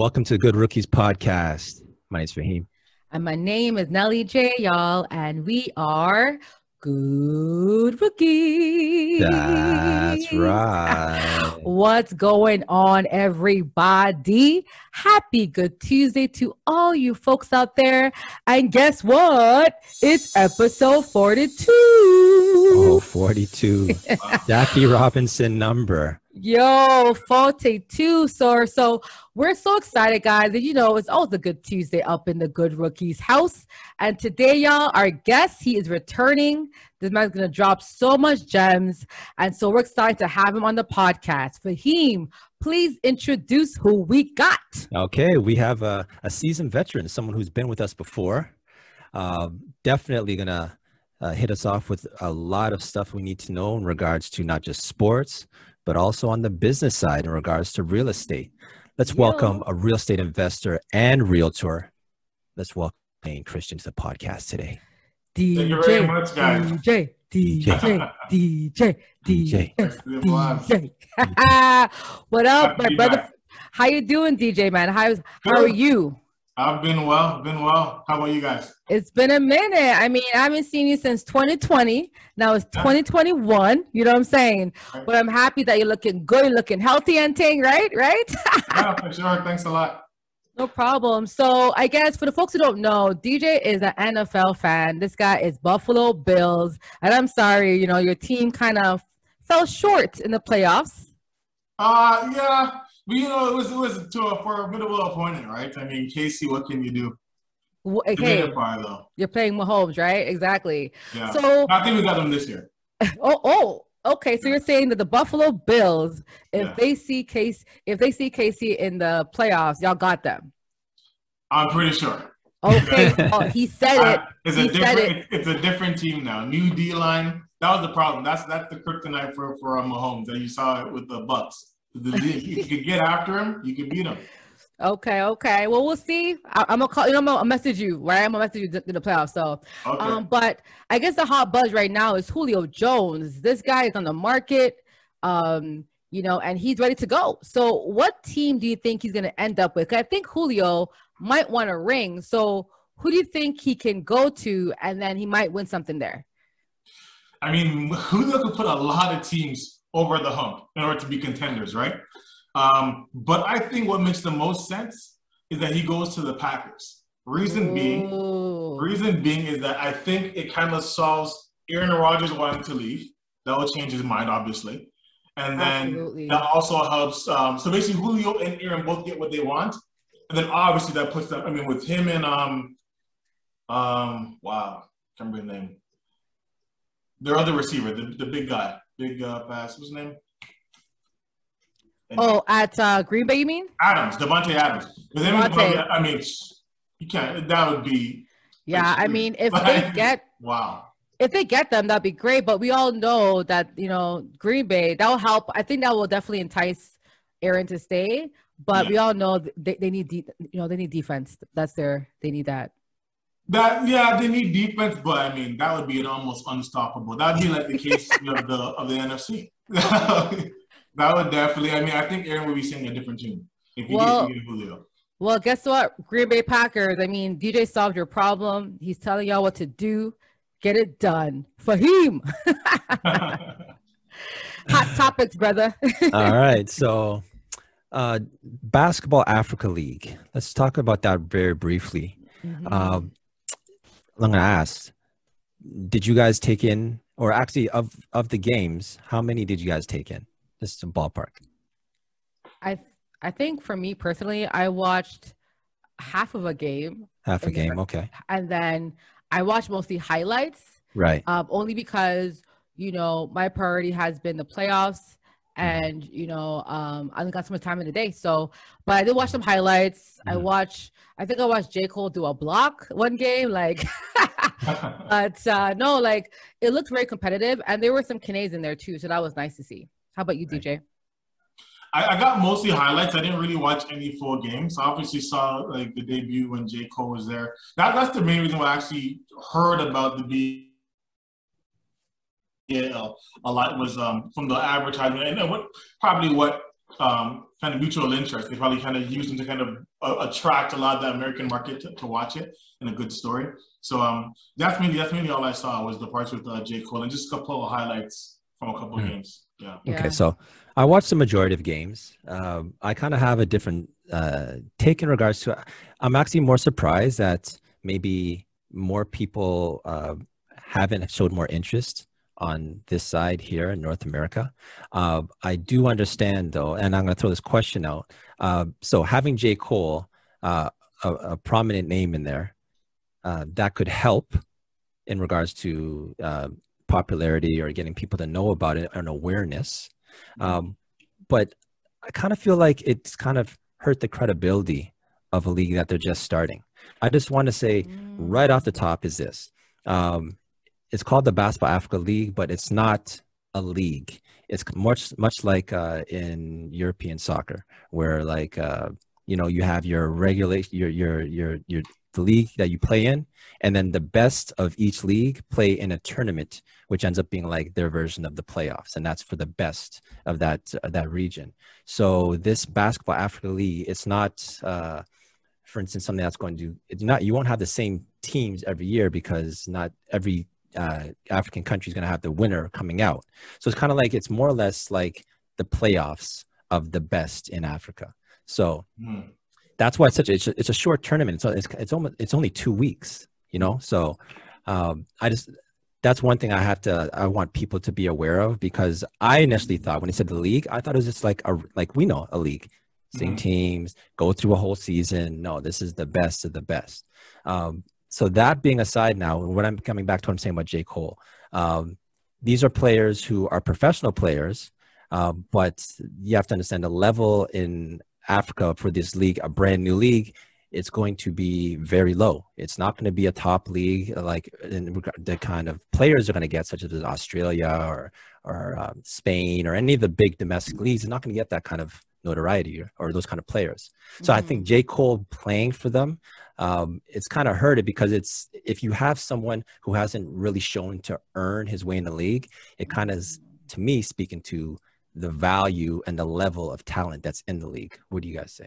Welcome to the Good Rookies podcast. My name is Fahim. And my name is Nelly J, y'all, and we are Good Rookies. That's right. What's going on, everybody? Happy Good Tuesday to all you folks out there. And guess what? It's episode 42. Oh, 42. Jackie Robinson number. Yo, 42, sir. So we're so excited, guys. And you know, it's always a good Tuesday up in the Good Rookies house. And today, y'all, our guest, he is returning. This man's gonna drop so much gems. And so we're excited to have him on the podcast. Fahim, please introduce who we got. Okay, we have a, a seasoned veteran, someone who's been with us before. Uh, definitely gonna uh, hit us off with a lot of stuff we need to know in regards to not just sports, but also on the business side in regards to real estate. Let's welcome a real estate investor and realtor. Let's welcome Christian to the podcast today. DJ, Thank you very much, guys. DJ, DJ, DJ, DJ, DJ. DJ. what up, Happy my brother? back. How you doing, DJ man? How's how are you? I've been well, been well. How about you guys? It's been a minute. I mean, I haven't seen you since 2020. Now it's 2021. You know what I'm saying? Right. But I'm happy that you're looking good, you're looking healthy and ting, right? Right? yeah, for sure. Thanks a lot. No problem. So I guess for the folks who don't know, DJ is an NFL fan. This guy is Buffalo Bills. And I'm sorry, you know, your team kind of fell short in the playoffs. Uh yeah. But you know, it was it was to a formidable opponent, right? I mean, Casey, what can you do? W- You made Okay, far though. you're playing Mahomes, right? Exactly. Yeah. So, I think we got them this year. oh, oh, okay. So you're saying that the Buffalo Bills, if Yeah. they see Casey, if they see Casey in the playoffs, y'all got them. I'm pretty sure. Okay. oh, he said it. It's He a said different it. it's a different team now. New D line. That was the problem. That's that's the kryptonite for for uh, Mahomes. that you saw it with the Bucs. The, if you could get after him, you could beat him. Okay, okay. Well, we'll see. I, I'm gonna call you. know, I'm gonna message you, right? I'm gonna message you in the playoffs. So, Okay. um, but I guess the hot buzz right now is Julio Jones. This guy is on the market, um, you know, and he's ready to go. So, what team do you think he's gonna end up with? I think Julio might want a ring. So, who do you think he can go to, and then he might win something there? I mean, Julio could put a lot of teams over the hump in order to be contenders, right? Um, but I think what makes the most sense is that he goes to the Packers. Reason being, Ooh. reason being is that I think it kind of solves Aaron Rodgers wanting to leave. That will change his mind, obviously. And then Absolutely. that also helps. Um, so basically, Julio and Aaron both get what they want, and then obviously that puts them. I mean, with him and um, um, wow, can't remember his name. Their other receiver, the, the big guy, big uh, pass. What's his name? Oh, at uh, Green Bay, you mean? Adams, Davante Adams. With him Davante. I mean, you can't. That would be Yeah, I mean, if they get wow. if they get them, that'd be great. But we all know that you know Green Bay that will help. I think that will definitely entice Aaron to stay. But we all know they, they need de- you know they need defense. That's their they need that. That yeah, they need defense, but I mean that would be an almost unstoppable. That'd be like the case of the of the NFC. that would definitely. I mean, I think Aaron would be singing a different tune if you Well- get, if Julio. Well, guess what? Green Bay Packers. I mean, DJ solved your problem. He's telling y'all what to do. Get it done. Fahim. Hot topics, brother. All right. So, uh, Basketball Africa League. Let's talk about that very briefly. Mhm. Um, I'm to ask Did you guys take in, or actually, of, of the games, how many did you guys take in? Just a ballpark. I I think for me personally, I watched half of a game, Half a game. Okay. and then I watched mostly highlights. Right. um, only because you know my priority has been the playoffs and you know um, I only got so much time in the day. So, but I did watch some highlights. I Mhm. watched. I think I watched J Cole do a block one game. Like, but uh, no, like it looked very competitive, and there were some Canadians in there too. So that was nice to see. How about you, Right. DJ? I, I got mostly highlights. I didn't really watch any full games. I obviously saw like the debut when J Cole was there. That that's the main reason why I actually heard about the B. Yeah, a lot was um, from the advertisement and what probably what um, kind of mutual interest. They probably kind of used them to kind of uh, attract a lot of the American market to, to, watch it and a good story. So um, that's mainly that's mainly all I saw was the parts with uh, J Cole and just a couple of highlights from a couple mm-hmm. of games. Yeah. Okay, so I watched the majority of games. Um, I kind of have a different uh, take in regards to. I'm actually more surprised that maybe more people uh, haven't showed more interest on this side here in North America. Uh, I do understand though, and I'm going to throw this question out. Uh, so having J. Cole, uh, a, a, prominent name in there, uh, that could help in regards to uh, popularity or getting people to know about it and awareness. Um, but I kind of feel like it's kind of hurt the credibility of a league that they're just starting. I just want to say mm. right off the top is this. Um, it's called the Basketball Africa League, but it's not a league. It's much much like uh, in European soccer, where like uh, you know you have your regulation, your your your your the league that you play in, and then the best of each league play in a tournament, which ends up being like their version of the playoffs, and that's for the best of that uh, that region. So this Basketball Africa League, it's not. Uh, for instance, something that's going to it's not you won't have the same teams every year because not every uh, African country is going to have the winner coming out. So it's kind of like it's more or less like the playoffs of the best in Africa. So mm. that's why it's such a, it's a, it's a short tournament. So it's, it's almost it's only two weeks, you know. So um, I just that's one thing I have to I want people to be aware of because I initially thought when he said the league, I thought it was just like a like we know a league, same mm-hmm. teams, go through a whole season. No, this is the best of the best. Um, so that being aside now, when I'm coming back to what I'm saying about J. Cole, um, these are players who are professional players, uh, but you have to understand the level in Africa for this league, a brand new league, it's going to be very low. It's not going to be a top league like the kind of players are going to get, such as Australia or or um, Spain or any of the big domestic leagues. They're not going to get that kind of notoriety or, or those kind of players. So mm-hmm. I think J. Cole playing for them um, it's kind of hurted because it's if you have someone who hasn't really shown to earn his way in the league, it kind of is to me speaking to the value and the level of talent that's in the league. What do you guys say?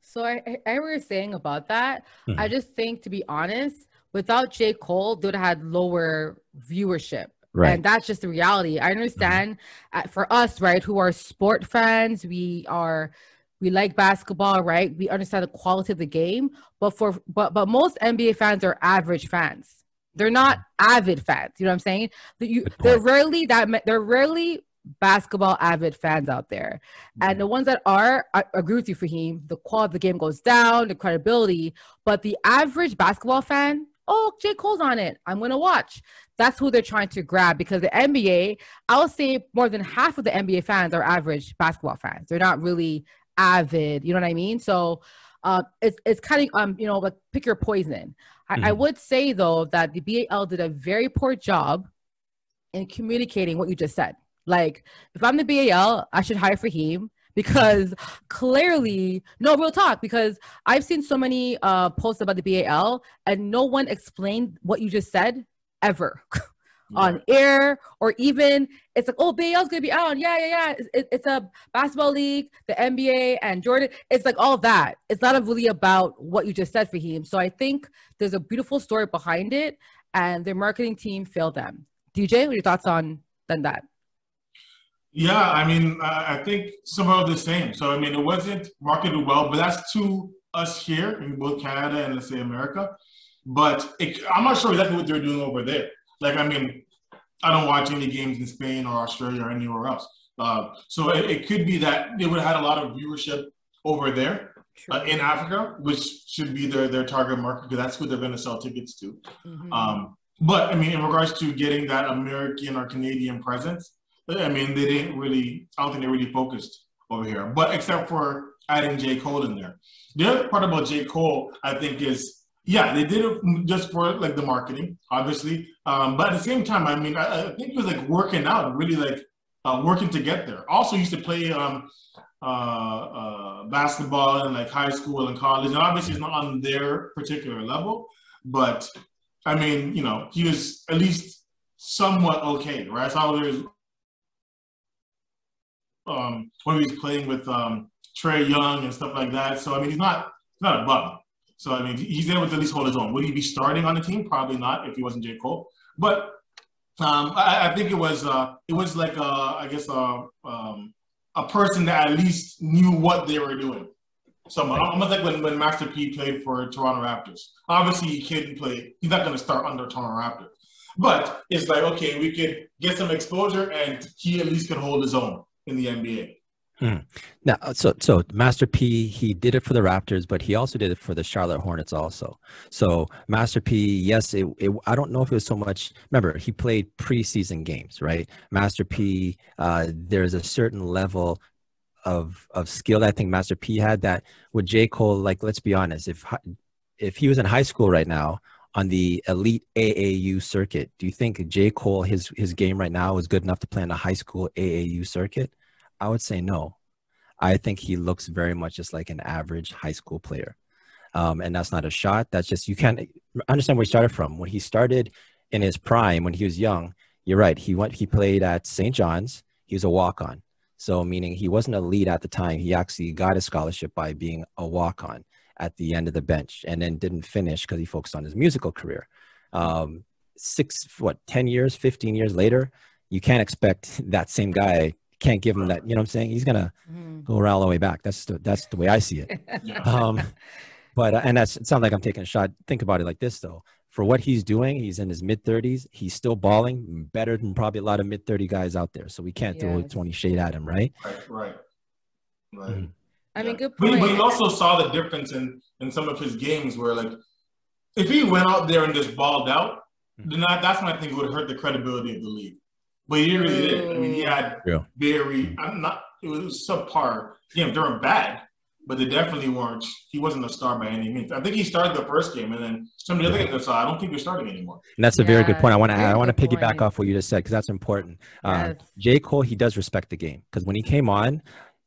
So I, I were saying about that. Mm-hmm. I just think, to be honest, without J. Cole, they would have had lower viewership. Right. And that's just the reality. I understand mm-hmm. uh, for us, right, who are sport fans, we are we like basketball, right? We understand the quality of the game, but for but but most NBA fans are average fans. They're not avid fans. You know what I'm saying? You, they're rarely that they're rarely basketball avid fans out there. And the mm. ones that are, I agree with you, Fahim. The quality of the game goes down, the credibility. But the average basketball fan, oh, J. Cole's on it. I'm going to watch. That's who they're trying to grab because the NBA, I'll say more than half of the NBA fans are average basketball fans. They're not really avid. You know what I mean? So uh, it's it's kind of um you know like pick your poison. I, mm-hmm. I would say though that the BAL did a very poor job in communicating what you just said. Like if I'm the BAL, I should hire Fahim because clearly no real talk because I've seen so many uh, posts about the BAL and no one explained what you just said ever. on air or even it's like oh BAL's gonna be out. Yeah yeah yeah. It's, it's, a basketball league the NBA and Jordan. It's like all that. It's not really about what you just said for him so I think there's a beautiful story behind it and their marketing team failed them. DJ what are your thoughts on than that? Yeah I mean I think somehow the same. So I mean it wasn't marketed well but that's to us here in both Canada and let's say America. But it, I'm not sure exactly what they're doing over there like, I mean, I don't watch any games in Spain or Australia or anywhere else. Uh, so it, it, could be that they would have had a lot of viewership over there uh, in Africa, which should be their, their target market because that's who they're going to sell tickets to. Mm-hmm. Um, but I mean, in regards to getting that American or Canadian presence, I mean, they didn't really, I don't think they really focused over here. But except for adding J. Cole in there. The other part about J. Cole, I think, is yeah, they did it just for like the marketing, obviously. Um, but at the same time, I mean, I, I think it was like working out, really like uh, working to get there. Also, used to play um, uh, uh, basketball in like high school and college, and obviously it's not on their particular level. But I mean, you know, he was at least somewhat okay, right? So there's um, when he was playing with um, Trae Young and stuff like that. So I mean, he's not he's not a bum. So I mean, he's able to at least hold his own. Would he be starting on the team? Probably not if he wasn't J Cole. But um, I, I, think it was uh, it was like a, I guess a um, a person that at least knew what they were doing. So almost like when, when Master P played for Toronto Raptors. Obviously, he couldn't play. He's not going to start under Toronto Raptors. But it's like okay, we could get some exposure, and he at least could hold his own in the NBA. Hmm. Now, uh, so so Master P, he did it for the Raptors, but he also did it for the Charlotte Hornets also. So Master P, yes, it, it I don't know if it was so much. Remember, he played preseason games, right? Master P, uh, there's a certain level of of skill that I think Master P had that with J Cole. Like, let's be honest, if if he was in high school right now on the elite AAU circuit, do you think J Cole his his game right now is good enough to play on the high school AAU circuit? I would say no. I think he looks very much just like an average high school player. Um, and that's not a shot. That's just, you can't understand where he started from. When he started in his prime, when he was young, you're right. He went, he played at St. John's. He was a walk on. So, meaning he wasn't a lead at the time. He actually got a scholarship by being a walk on at the end of the bench and then didn't finish because he focused on his musical career. Um, six, what, 10 years, 15 years later, you can't expect that same guy can't give him that. You know what I'm saying? He's gonna mm-hmm. go around all the way back. That's the that's the way I see it. um, but uh, and that's it sounds like I'm taking a shot. Think about it like this though. For what he's doing, he's in his mid 30s. He's still balling better than probably a lot of mid 30 guys out there. So we can't yes. throw 20 shade at him, right? Right, right, right. Mm-hmm. I mean, good point. But, but he also saw the difference in in some of his games where, like, if he went out there and just balled out, mm-hmm. then that, that's when I think it would hurt the credibility of the league. But he really did. I mean, he had yeah. very. I'm not. It was subpar. Yeah, they weren't bad, but they definitely weren't. He wasn't a star by any means. I think he started the first game, and then some of the other games I saw. I don't think they're starting anymore. And that's a very good point. I want to. I want to piggyback point. off what you just said because that's important. Uh, yes. Uh, J Cole, he does respect the game because when he came on,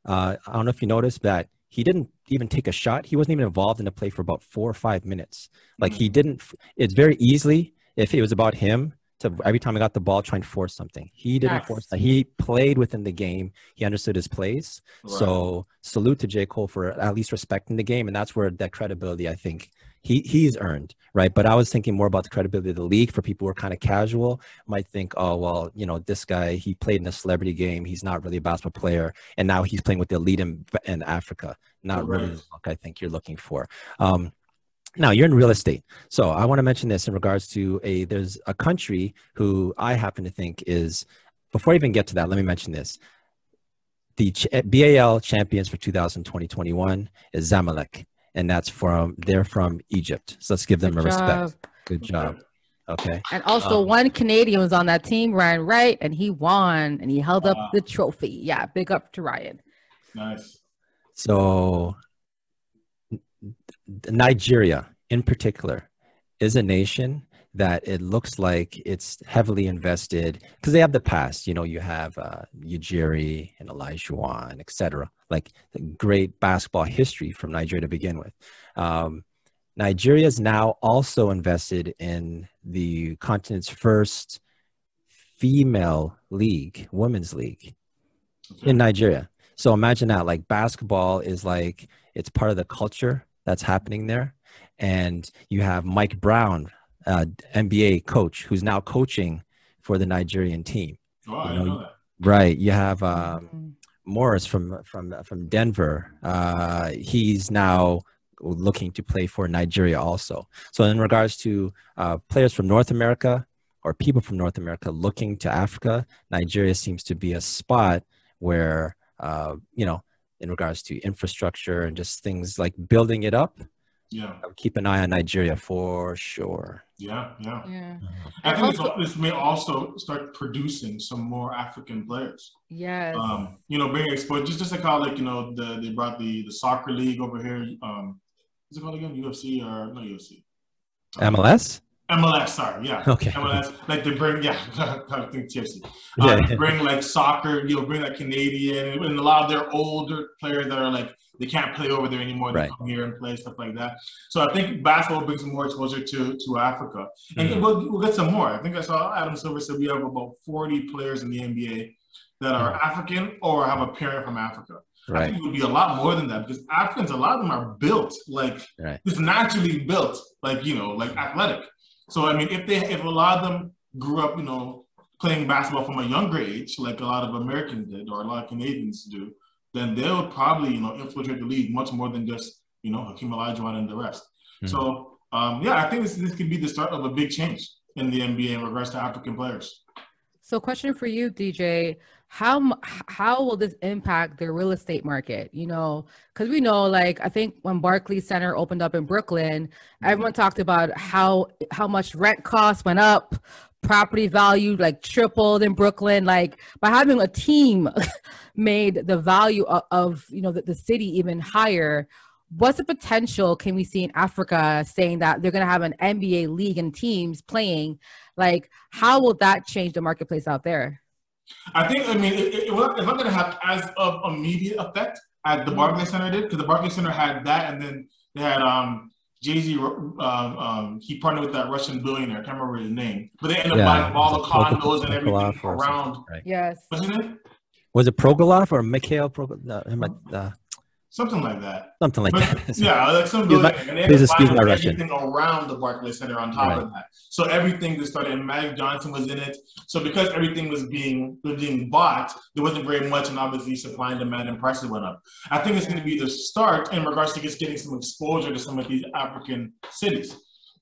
uh, I don't know if you noticed that he didn't even take a shot. He wasn't even involved in the play for about four or five minutes. Like mm-hmm. he didn't. It's very easily if it was about him to every time I got the ball, try and force something. He didn't yes. force that. He played within the game. He understood his place. Right. So salute to J. Cole for at least respecting the game. And that's where that credibility, I think, he he's earned, right? But I was thinking more about the credibility of the league for people who are kind of casual, might think, oh, well, you know, this guy, he played in a celebrity game. He's not really a basketball player. And now he's playing with the elite in, in Africa. Not right. really the look I think you're looking for. Um, now you're in real estate. So I want to mention this in regards to a there's a country who I happen to think is before I even get to that, let me mention this. The BAL champions for 2020-21 is Zamalek, and that's from they're from Egypt. So let's give them Good a job. respect. Good job. Okay. And also um, one Canadian was on that team, Ryan Wright, and he won and he held up the trophy. Yeah, big up to Ryan. Nice. So Nigeria, in particular, is a nation that it looks like it's heavily invested because they have the past. You know, you have uh, Ujiri and Olajuwon, etc. Like great basketball history from Nigeria to begin with. Um, Nigeria is now also invested in the continent's first female league, women's league in Nigeria. So imagine that, like basketball is like it's part of the culture that's happening there. And you have Mike Brown, uh, NBA coach, who's now coaching for the Nigerian team. Oh, you know, know right. You have um, Morris from from from Denver. Uh, he's now looking to play for Nigeria also. So in regards to uh, players from North America or people from North America looking to Africa, Nigeria seems to be a spot where uh, you know in regards to infrastructure and just things like building it up. Yeah. keep an eye on Nigeria for sure. Yeah, yeah. yeah. I think also, this may also start producing some more African players. Yes. Um, you know, bring exposure. Just just like how like you know the they brought the the soccer league over here. Um, is it called again? UFC or no UFC? MLS. MLS, sorry, yeah. Okay. MLS, like they bring, yeah, I think TFC. Uh, yeah. Bring like soccer, you know, bring like Canadian, and a lot of their older players that are like they can't play over there anymore. They right. come here and play stuff like that. So I think basketball brings more exposure to to Africa, and mm-hmm. we'll, we'll get some more. I think I saw Adam Silver said we have about forty players in the NBA that are African or have a parent from Africa. I think it would be a lot more than that because Africans, a lot of them are built like Right. just naturally built, like you know, like athletic. So I mean, if they if a lot of them grew up, you know, playing basketball from a younger age, like a lot of Americans did or a lot of Canadians do, then they would probably you know infiltrate the league much more than just you know Hakeem Olajuwon and the rest. Mhm. So um, yeah, I think this this could be the start of a big change in the NBA in regards to African players. So, question for you, DJ: How how will this impact the real estate market? You know, because we know, like, I think when Barclays Center opened up in Brooklyn, mm-hmm. everyone talked about how how much rent costs went up, property value like tripled in Brooklyn. Like by having a team, made the value of, of you know the, the city even higher. What's the potential can we see in Africa saying that they're going to have an NBA league and teams playing? Like, how will that change the marketplace out there? I think, I mean, it, it, it's not going to have as of immediate effect as the Barclays Center did, because the Barclays Center had that, and then they had um, Jay Z. Um, um, he partnered with that Russian billionaire. I can't remember his name, but they ended up Yeah, buying all the was condos and everything Prokolov around. Right. Yes. Wasn't it? Was it Progolov or Mikhail Progolov? Uh, uh, Something like that. something like But, that. yeah, like some Excuse my- billionaire. And they please ended up excuse my Russian. everything around the Barclays Center on top of that. So everything that started, and Magic Johnson was in it. So because everything was being was being bought, there wasn't very much, and obviously supply and demand and prices went up. I think it's going to be the start in regards to just getting some exposure to some of these African cities.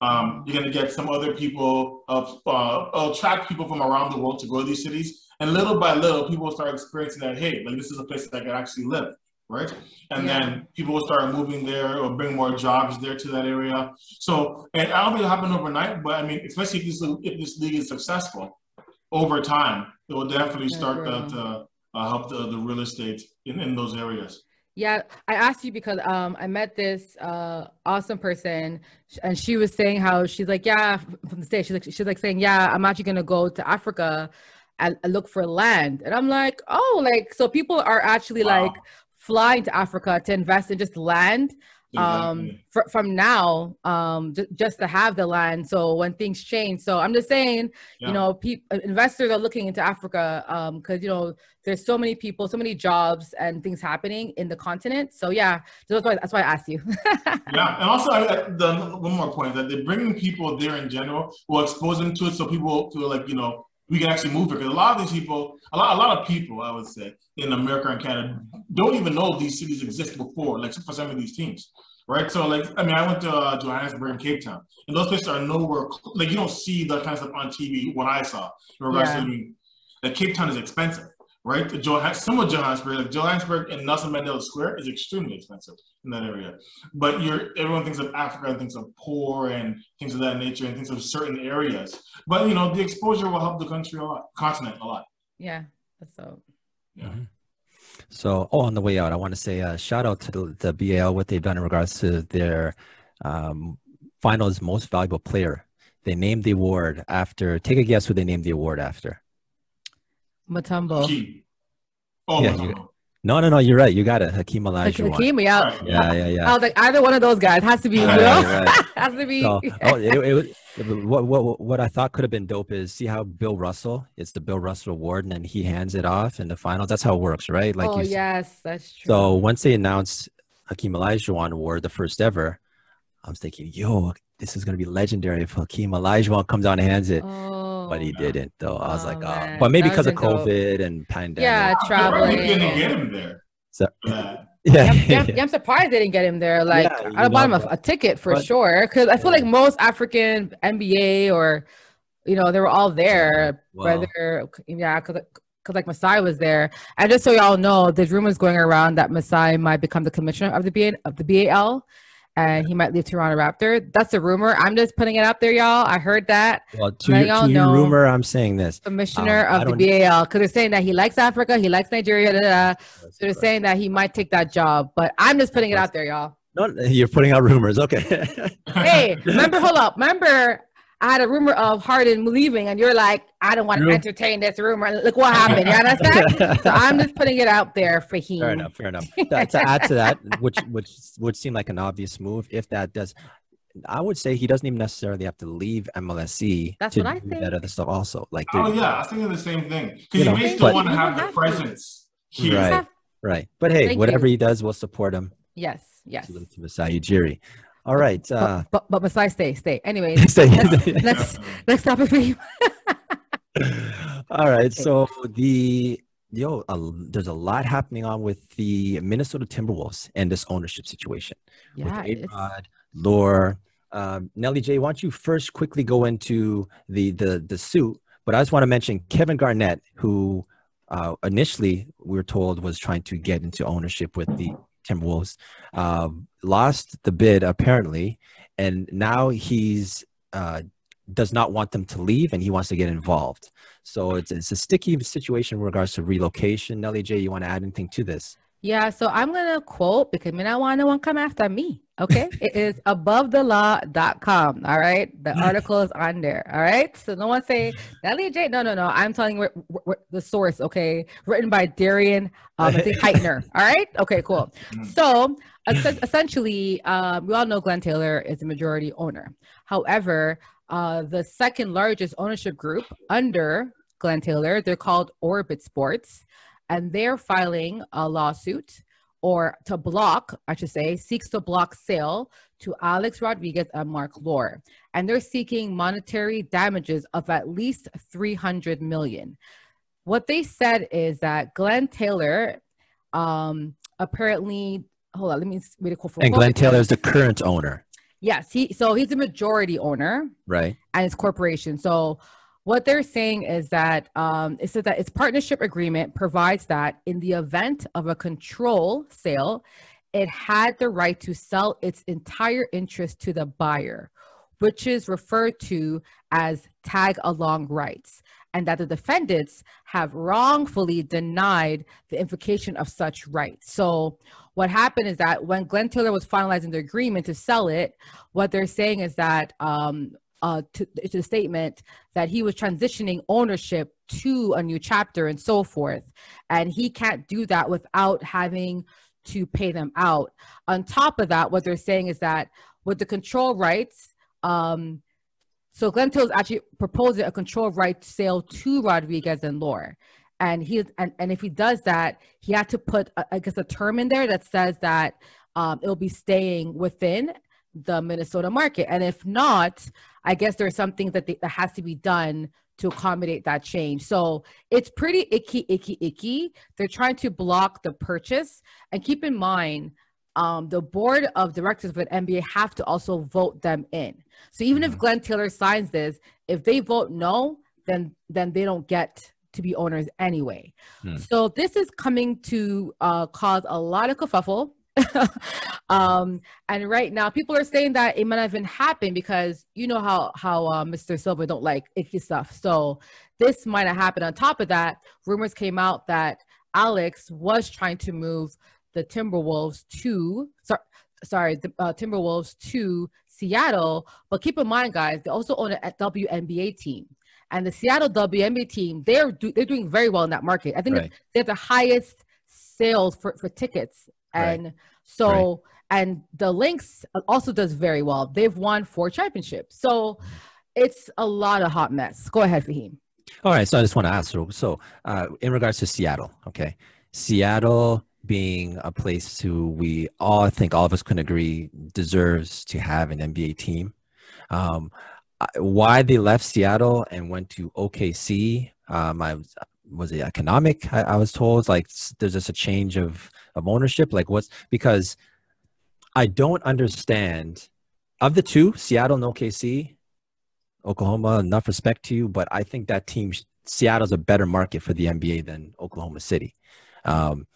Um, you're going to get some other people of uh, attract people from around the world to go to these cities, and little by little, people will start experiencing that. Hey, like this is a place that I can actually live, right? And Yeah. then people will start moving there or bring more jobs there to that area. So, and I don't think it'll happen overnight, but I mean, especially if this if this league is successful over time, it will definitely start that uh, uh, help the, the real estate in, in those areas. Yeah, I asked you because um I met this uh awesome person and she was saying how she's like, yeah, from the state. She's like she's like saying, yeah, I'm actually gonna go to Africa and, and look for land. And I'm like, oh, like so people are actually Wow. like flying to Africa to invest in just land um Exactly. fr- from now um j- just to have the land so when things change so i'm just saying Yeah. you know people investors are looking into africa um because you know there's so many people so many jobs and things happening in the continent so yeah that's why that's why i asked you yeah, and also I, I- the one more point that they're bringing people there in general will expose them to it, so people feel like you know we can actually move it. Because a lot of these people, a lot, a lot of people, I would say, in America and Canada, don't even know these cities exist before. Like for some of these teams, right? So like, I mean, I went to uh, Johannesburg and Cape Town, and those places are nowhere like you don't see that kind of stuff on TV. What I saw, in regards Yeah. to I mean, like Cape Town is expensive. Right, the Johann- some of Johannesburg, like Johannesburg and Nelson Mandela Square, is extremely expensive in that area but you're everyone thinks of Africa and thinks of poor and things of that nature and thinks of certain areas. But you know, the exposure will help the country a lot, continent a lot. yeah that's so Yeah. So, oh, on the way out, I want to say uh, shout out to the, the BAL what they've done in regards to their um, finals most valuable player. They named the award after. Take a guess who they named the award after. Matumbo Key. Oh, Yeah, no, you- no. No, no, no. You're right. You got it. Hakeem Olajuwon. Hakeem, yeah Right. Yeah, yeah, i yeah. was like either one of those guys has to be you know right. has to be So, oh, it, it, was- what, what, what I thought could have been dope is see how Bill Russell, it's the Bill Russell Award, and then he hands it off in the finals. That's how it works, right? Like oh you, yes that's true So once they announced Hakeem Olajuwon Award, the first ever, I was thinking, yo, this is gonna be legendary if Hakeem Olajuwon comes out and hands it. oh But he didn't, though. I was Oh, like, oh, man. but maybe That because of would've dope. COVID and pandemic. Yeah, They're probably traveling. gonna get him there. So, for that. yeah, yeah, yeah, I'm surprised they didn't get him there. Like, Yeah, you I'd have bought him a, a ticket for but- sure. Because I feel Yeah. like most African NBA or, you know, they were all there. Well. Whether, yeah, because because like Masai was there. And just so y'all know, there's rumors going around that Masai might become the commissioner of the BA, of the BAL, and he might leave Toronto Raptor. That's a rumor. I'm just putting it out there, y'all. I heard that Well, to your, to your rumor, I'm saying this. commissioner Um, of the BAL because they're saying that he likes Africa, he likes Nigeria. Da, da, da. So they're saying that he might take that job. But I'm just putting it out there, y'all. No, you're putting out rumors. Okay. hey, remember, hold up. Remember, I had a rumor of Harden leaving, and you're like, I don't want to entertain this rumor. Look what happened. You understand? so I'm just putting it out there for him. Fair enough. Fair enough. That- to add to that, which which would seem like an obvious move, if that does, I would say he doesn't even necessarily have to leave MLSE That's to what I do think. that other stuff also. Like, Oh yeah, I was thinking the same thing. You Because know, may still but- want to have the have to. presence here. Right. Right. But hey, Thank whatever you. he does, we'll support him. Yes, yes. To, to Masai Ujiri. All right. Uh, but, but but Masai, stay, stay. Anyways, so- next, next, next topic for you. All right. So the yo, uh, there's a lot happening on with the Minnesota Timberwolves and this ownership situation Yeah, with A-Rod, Lore. Um, Nelly J, why don't you first quickly go into the the the suit? But I just want to mention Kevin Garnett, who uh, initially we were told was trying to get into ownership with the Timberwolves, um, lost the bid apparently, and now he's uh, does not want them to leave and he wants to get involved. So it's it's a sticky situation in regards to relocation. Nelly J, you want to add anything to this? Yeah, so I'm gonna quote because me not want no one come after me. Okay, it is abovethelaw.com. All right, the article is on there. All right, so no one say Nelly J. No, no, no. I'm telling you where- where- the source. Okay, written by Darren, um, I think Heitner. All right, okay, cool. So essentially, um, we all know Glenn Taylor is the majority owner. However, uh, the second largest ownership group under Glenn Taylor, they're called Orbit Sports and they're filing a lawsuit or to block, I should say, seeks to block sale to Alex Rodriguez and Mark Lore. And they're seeking monetary damages of at least 300 million. What they said is that Glenn Taylor um, apparently, hold on, let me read it quote for And. Glenn Taylor is the current owner, Yes, he so he's a majority owner right? and his corporation. So what they're saying is that um, it says that its partnership agreement provides that in the event of a control sale, it had the right to sell its entire interest to the buyer, which is referred to as tag along rights, and that the defendants have wrongfully denied the invocation of such rights. So what happened is that when Glenn Taylor was finalizing the agreement to sell it, what they're saying is that um, uh, to, to the statement that he was transitioning ownership to a new chapter and so forth. And he can't do that without having to pay them out. On top of that, what they're saying is that with the control rights, um, so Glenn Taylor's actually proposing a control rights sale to Rodriguez and Lore. And he and, and if he does that, he had to put uh, I guess a term in there that says that um, it'll be staying within the Minnesota market. And if not, I guess there's something that, they, that has to be done to accommodate that change. So it's pretty icky, icky, icky. They're trying to block the purchase. And keep in mind, um, the board of directors of an NBA have to also vote them in. So even if Mhm. Glenn Taylor signs this, if they vote no, then then they don't get to be owners anyway. Hmm. So this is coming to uh, cause a lot of kerfuffle. um, and right now, people are saying that it might not even happen because you know how how uh, Mr. Silver don't like icky stuff. So this might have happened. On top of that, rumors came out that Alex was trying to move the Timberwolves to sorry, sorry the uh, Timberwolves to Seattle. But keep in mind, guys, they also own a WNBA team. And the Seattle WNBA team, they're do, they're doing very well in that market. I think Right. they have the highest sales for, for tickets. Right. And so, and the Lynx also does very well. They've won four championships. So it's a lot of hot mess. Go ahead, Fahim. All right, so I just want to ask. So, so uh, in regards to Seattle, okay, Seattle being a place who we all I think all of us can agree deserves to have an NBA team. Um, why they left Seattle and went to OKC? Um, I was it economic? I, I was told like there's just a change of of ownership. Like what's because I don't understand of the two, Seattle and OKC. Oklahoma, enough respect to you, but I think that team, Seattle's a better market for the NBA than Oklahoma City. Um,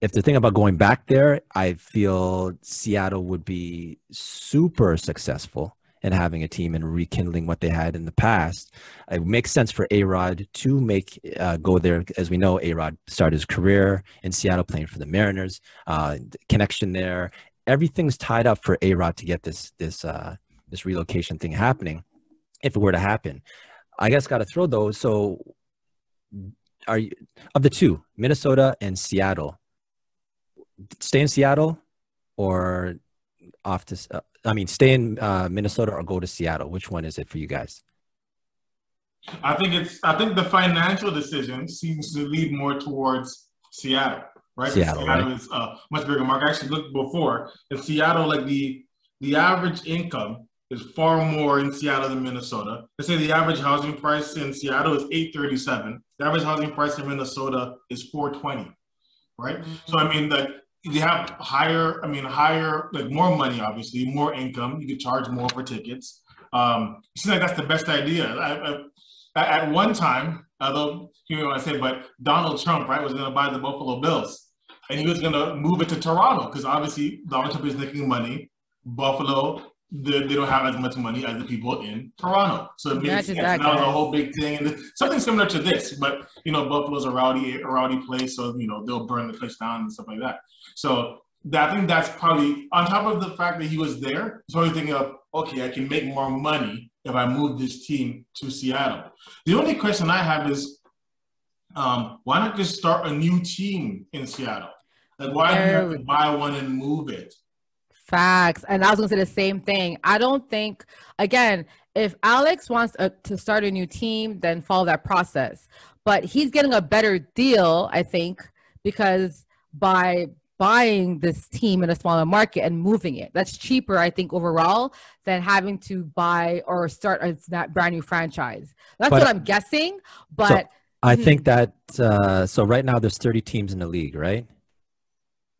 if the thing about going back there, I feel Seattle would be super successful in having a team and rekindling what they had in the past. It makes sense for A Rod to make uh, go there. As we know, A Rod started his career in Seattle playing for the Mariners. Uh, connection there, everything's tied up for A Rod to get this this uh, this relocation thing happening if it were to happen. I guess got to throw those. So, are you of the two, Minnesota and Seattle? Stay in Seattle, or off to uh, I mean, stay in uh, Minnesota or go to Seattle? Which one is it for you guys? I think it's. I think the financial decision seems to lead more towards Seattle, right? Seattle, Seattle right? is a much bigger market. I actually looked before in Seattle, like the the average income is far more in Seattle than Minnesota. They say the average housing price in Seattle is eight thirty seven. The average housing price in Minnesota is four twenty, right? So I mean, like they have higher. I mean, higher, like more money, obviously, more income. You could charge more for tickets. Um, it seems like that's the best idea. I, I, at one time, although you know what I say, but Donald Trump, right, was going to buy the Buffalo Bills, and he was going to move it to Toronto because obviously Donald Trump is making money. Buffalo, they, they don't have as much money as the people in Toronto, so it makes sense. was a whole big thing, and something similar to this. But you know, Buffalo's a rowdy, a rowdy place, so you know they'll burn the place down and stuff like that. So that, I think that's probably on top of the fact that he was there. It's probably thinking of okay, I can make more money if I move this team to Seattle. The only question I have is, um, why not just start a new team in Seattle? Like, why do you have to buy one and move it? Facts. And I was going to say the same thing. I don't think, again, if Alex wants uh to start a new team, then follow that process. But he's getting a better deal, I think, because by buying this team in a smaller market and moving it, that's cheaper, I think, overall than having to buy or start a that brand new franchise. That's But- what I'm guessing. But I Mhm. think that uh, so right now there's 30 teams in the league, right?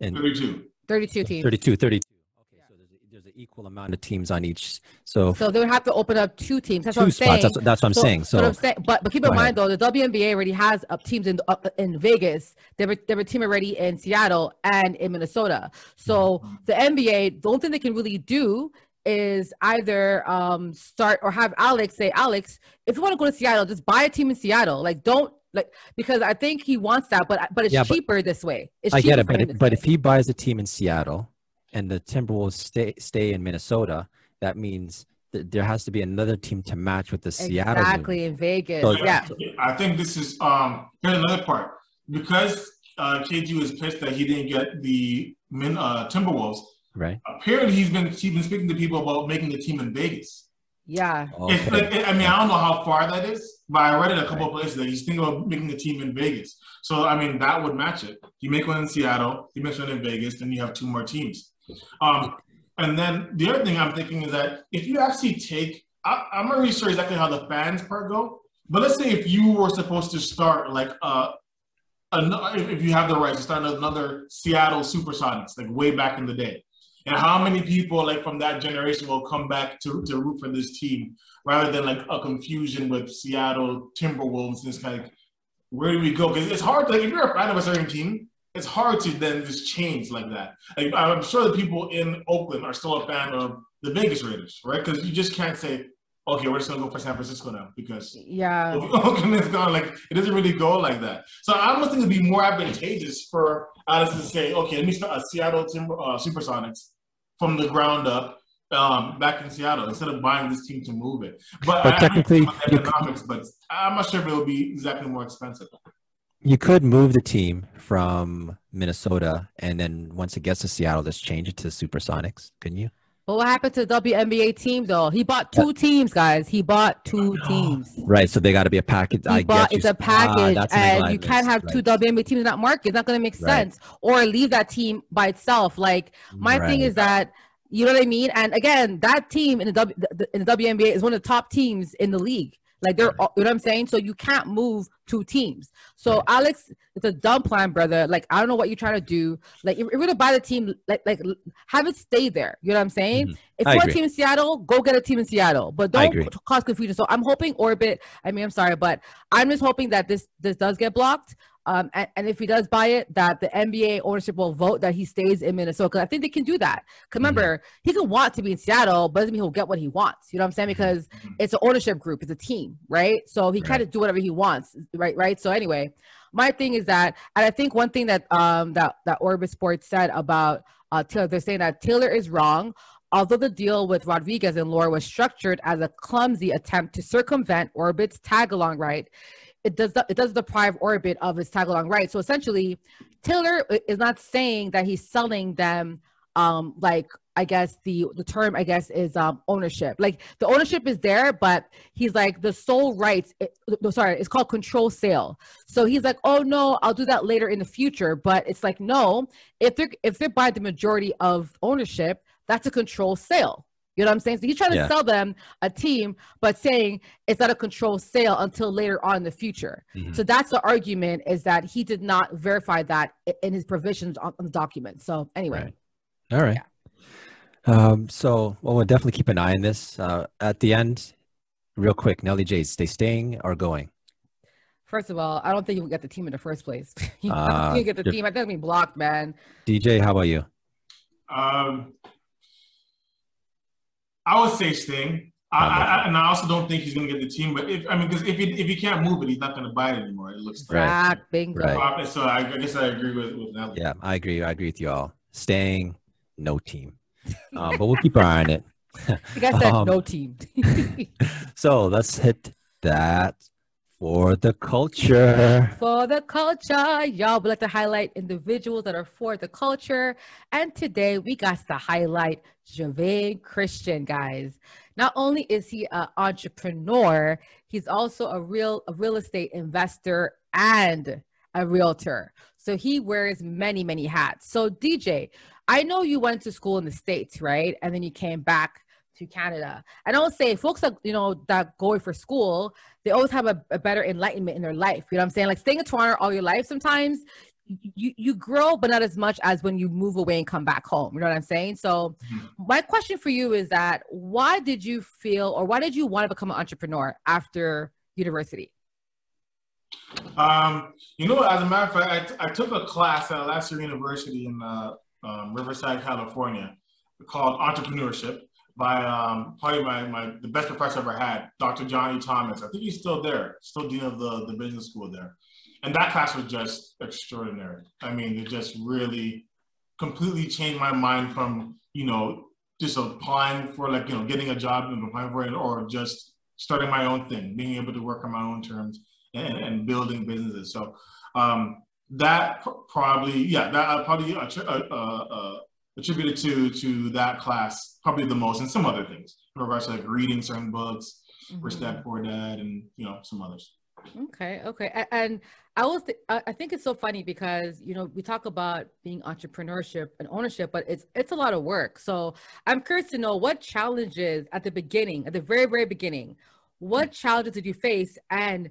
And 32. 32 teams. 32, 32. Okay, so there's, a, there's an equal amount of teams on each. So, So they would have to open up two teams. That's what two I'm spots. saying. That's, that's what I'm saying. but, So I'm saying, but but keep in ahead. mind though, the WNBA already has uh, teams in uh, in Vegas. They were they have a team already in Seattle and in Minnesota. So Mm-hmm. the NBA, the only thing they can really do is either um start or have Alex say, Alex, if you want to go to Seattle, just buy a team in Seattle. Like don't like because I think he wants that, but but it's Yeah, but- cheaper this way. It's I get it, but this but way. if he buys a team in Seattle and the Timberwolves stay stay in Minnesota, that means that there has to be another team to match with the Seattle. exactly in Vegas, So- yeah. I think this is um here's another part because uh, KG was pissed that he didn't get the min, uh, Timberwolves. right? Apparently, he's been he's been speaking to people about making a team in Vegas. Yeah. It's Okay. like, I mean, I don't know how far that is, but I read it a couple of places that he's thinking about making a team in Vegas. So I mean, that would match it. You make one in Seattle, you make one in Vegas, then you have two more teams. Um, and then the other thing I'm thinking is that if you actually take, I, I'm not really sure exactly how the fans part go, but let's say if you were supposed to start like uh, if you have the right to start another Seattle Supersonics, like way back in the day, and how many people like from that generation will come back to, to root for this team rather than like a confusion with Seattle Timberwolves it's kind of where do we go? Because it's hard to like, if you're a fan of a certain team, it's hard to then just change like that. Like I'm sure the people in Oakland are still a fan of the Vegas Raiders, right? Because you just can't say, okay, we're just gonna go for San Francisco now because Yeah. Oakland is gone. Like it doesn't really go like that. So I almost think it'd be more advantageous for Alice to say, okay, let me start a Seattle Timber uh, Supersonics from the ground up um, back in Seattle instead of buying this team to move it. But, But I- technically, I, you economics, but I'm not sure if it'll be exactly more expensive. You could move the team from Minnesota, and then once it gets to Seattle, just change it to Supersonics. Couldn't you? But what happened to the WNBA team though? He bought two teams, guys. He bought two teams. Right. So they got to be a package. He I bought get it's you. a package, Ah, and you can't missed. have two Right. WNBA teams in that market. It's not going to make Right. sense. Or leave that team by itself. Like my thing is that you know what I mean. And again, that team in the, w, the in the WNBA is one of the top teams in the league. Like they're, all- you know what I'm saying. So you can't move two teams. So. Alex, it's a dumb plan, brother. Like I don't know what you're trying to do. Like if you're gonna buy the team, like like have it stay there. You know what I'm saying? Mhm. If you want a team in Seattle, go get a team in Seattle, but don't cause confusion. So I'm hoping Orbit. I mean, I'm sorry, but I'm just hoping that this this does get blocked. Um, and, and if he does buy it, that the NBA ownership will vote that he stays in Minnesota. I think they can do that. 'Cause remember, he can want to be in Seattle, but doesn't mean he'll get what he wants. You know what I'm saying? Because it's an ownership group, it's a team, right? So he Right. can't do whatever he wants, right? Right. So anyway, my thing is that, and I think one thing that um that that Orbit Sports said about uh Taylor, they're saying that Taylor is wrong. Although the deal with Rodriguez and Laura was structured as a clumsy attempt to circumvent Orbit's tag along right, it does the, it does deprive Orbit of his tag along right. So essentially, Taylor is not saying that he's selling them um like I guess the the term I guess is um ownership. Like the ownership is there, but he's like the sole rights. It, no, sorry, it's called control sale. So he's like, oh no, I'll do that later in the future. But it's like no, if they're if they're by the majority of ownership, that's a control sale. You know what I'm saying? So he's trying to Yeah. sell them a team, but saying it's not a control sale until later on in the future. Mhm. So that's the argument is that he did not verify that in his provisions on, on the document. So anyway, Right. All right. Um, so, well, we'll definitely keep an eye on this. Uh, at the end, real quick, Nelly J's, they staying or going? first of all, I don't think you will get the team in the first place. you Uh, can't get the you're- team. I think we blocked, man. DJ, how about you? Um, I would say Sting. I, I, I, and I also don't think he's going to get the team. But if I mean, because if he if he can't move it, he's not going to buy it anymore. It looks like. Right. Bingo. Right. So I, I guess I agree with with Nelly. Yeah, I agree. I agree with you all. Staying, no team. Um, but we'll keep our eye on it. You guys said Um, no team. So let's hit that for the culture. for the culture. Y'all would like to highlight individuals that are for the culture. And today we got to highlight Djuvayne Christian, guys. Not only is he an entrepreneur, he's also a real a real estate investor and a realtor. So he wears many, many hats. So DJ, I know you went to school in the States, right? And then you came back to Canada. I don't say folks that you know that going for school, they always have a, a better enlightenment in their life. You know what I'm saying? Like staying in Toronto all your life, sometimes you you grow, but not as much as when you move away and come back home. You know what I'm saying? So Mhm. my question for you is that why did you feel or why did you want to become an entrepreneur after university? Um, you know, as a matter of fact, I, I took a class at La Sierra university in uh, um, Riverside, California, called Entrepreneurship by um, probably my, my the best professor I ever had, Dr. Johnny Thomas. I think he's still there, still dean of the, the business school there. And that class was just extraordinary. I mean, it just really completely changed my mind from, you know, just applying for like, you know, getting a job and applying for it or just starting my own thing, being able to work on my own terms and, and building businesses. So um, that pr- probably, yeah, that probably attri- uh, uh, uh, attributed to to that class probably the most, and some other things in regards to like reading certain books, Rich Mhm. Dad Poor Dad, and you know some others. Okay, okay. And I was th- I I think it's so funny because you know we talk about being entrepreneurship and ownership, but it's it's a lot of work. So I'm curious to know what challenges at the beginning, at the very very beginning, what challenges did you face, and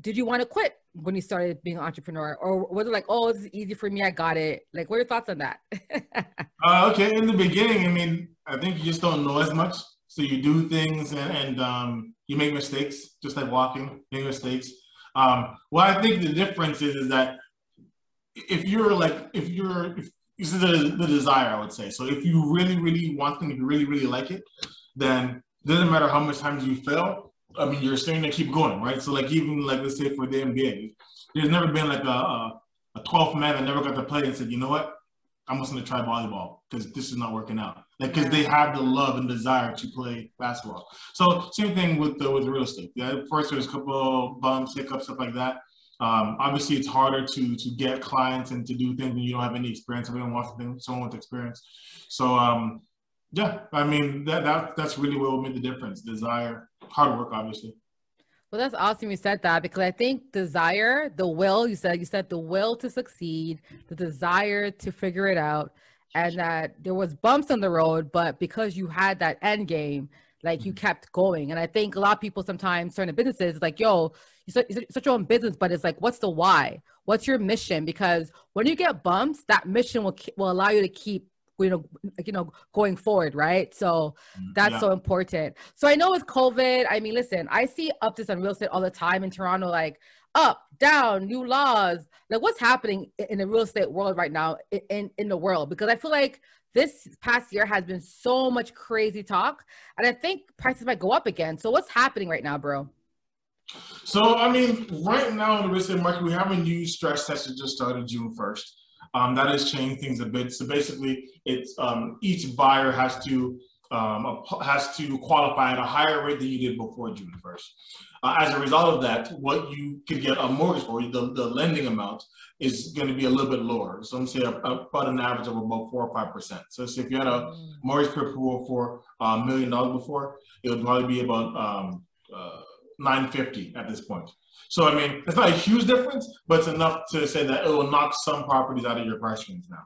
did you want to quit when you started being an entrepreneur, or was it like, oh, is easy for me, I got it? Like, what are your thoughts on that? Uh, okay, in the beginning, I mean, I think you just don't know as much, so you do things and, and um, you make mistakes, just like walking, make mistakes. Um, well, I think the difference is, is that if you're like, if you're, if, this is the, the desire, I would say. So if you really, really want something, if you really, really like it, then doesn't matter how much times you fail. I mean, you're starting to keep going, right? So like even like let's say for the NBA, there's never been like a, a, a 12th man that never got to play and said, you know what, I'm just gonna try volleyball because this is not working out. Like because they have the love and desire to play basketball. So same thing with the with real estate. Yeah, at first there's a couple bumps, hiccups, stuff like that. Um, obviously, it's harder to to get clients and to do things when you don't have any experience. Everyone wants someone with experience. So um, yeah, I mean that, that that's really what will make the difference. Desire, hard work, obviously. Well, that's awesome you said that because I think desire, the will, you said you said the will to succeed, the desire to figure it out, and that there was bumps on the road, but because you had that end game, like you mm-hmm. kept going. And I think a lot of people sometimes turn to businesses like, yo, you start, your own business, but it's like, what's the why? What's your mission? Because when you get bumps, that mission will will allow you to keep you know you know going forward right so mm, that's Yeah. so important. So I know with COVID, I mean, listen, I see updates on real estate all the time in Toronto, like up, down, new laws. Like what's happening in the real estate world right now in, in the world? Because I feel like this past year has been so much crazy talk. And I think prices might go up again. So what's happening right now, bro? So, I mean, right now in the real estate market, we have a new stress test that just started June 1st. Um, that has changed things a bit. So basically, it's um, each buyer has to um, has to qualify at a higher rate than you did before June 1st. Uh, as a result of that, what you could get a mortgage for, the, the lending amount, is going to be a little bit lower. So I'm saying about an average of about four or five percent. So, so if you had a mm. mortgage approval for a million dollars before, it would probably be about um, uh, 950 at this point. So I mean, it's not a huge difference, but it's enough to say that it will knock some properties out of your price range now.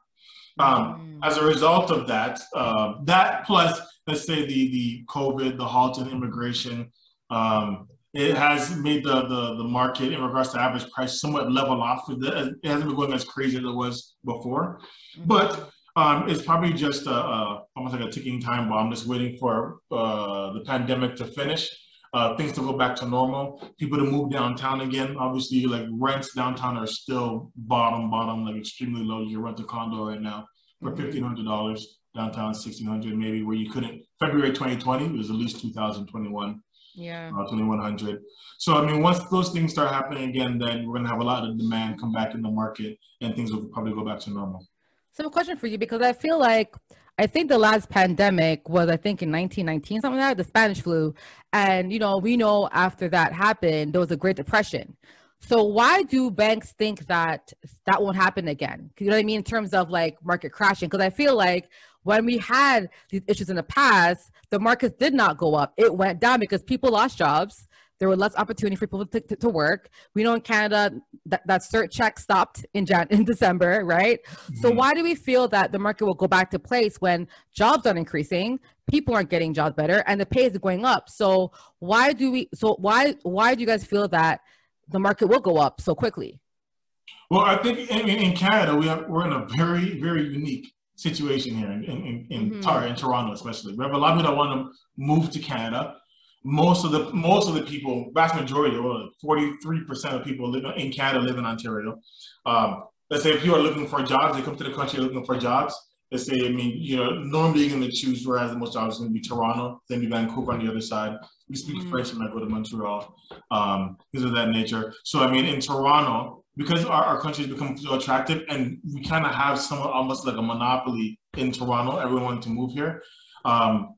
Um, mm. As a result of that, uh, that plus let's say the the COVID, the halt in immigration, um, it has made the, the the market in regards to average price somewhat level off. It hasn't been going as crazy as it was before, mm-hmm. but um, it's probably just a, a, almost like a ticking time bomb, just waiting for uh, the pandemic to finish. Uh, things to go back to normal, people to move downtown again. Obviously, like rents downtown are still bottom, bottom, like extremely low. You can rent a condo right now for mm-hmm. fifteen hundred dollars downtown, sixteen hundred maybe, where you couldn't. February 2020 was at least 2021 yeah uh, 2100 so i mean once those things start happening again then we're going to have a lot of demand come back in the market and things will probably go back to normal so a question for you because i feel like I think the last pandemic was, I think, in 1919, something like that, the Spanish flu. And, you know, we know after that happened, there was a Great Depression. So why do banks think that that won't happen again? You know what I mean? In terms of like market crashing? Because I feel like when we had these issues in the past, the markets did not go up. It went down because people lost jobs. There were less opportunity for people to, to, to work. We know in Canada that, that CERB check stopped in Jan in December, right? Mm-hmm. So why do we feel that the market will go back to place when jobs aren't increasing, people aren't getting jobs better, and the pay is going up? So why do we? So why why do you guys feel that the market will go up so quickly? Well, I think in, in Canada we have we're in a very very unique situation here in in, in, mm-hmm. in Toronto, especially. We have a lot of people that want to move to Canada. Most of the most of the people, vast majority, or forty three percent of people live in Canada live in Ontario. Um, let's say if you are looking for jobs, they come to the country looking for jobs. Let's say, I mean, you know, normally you're going to choose whereas the most jobs going to be Toronto, then be Vancouver on the other side. We speak mm-hmm. French when I go to Montreal, um, things of that nature. So, I mean, in Toronto, because our, our country has become so attractive and we kind of have some almost like a monopoly in Toronto, everyone to move here. Um,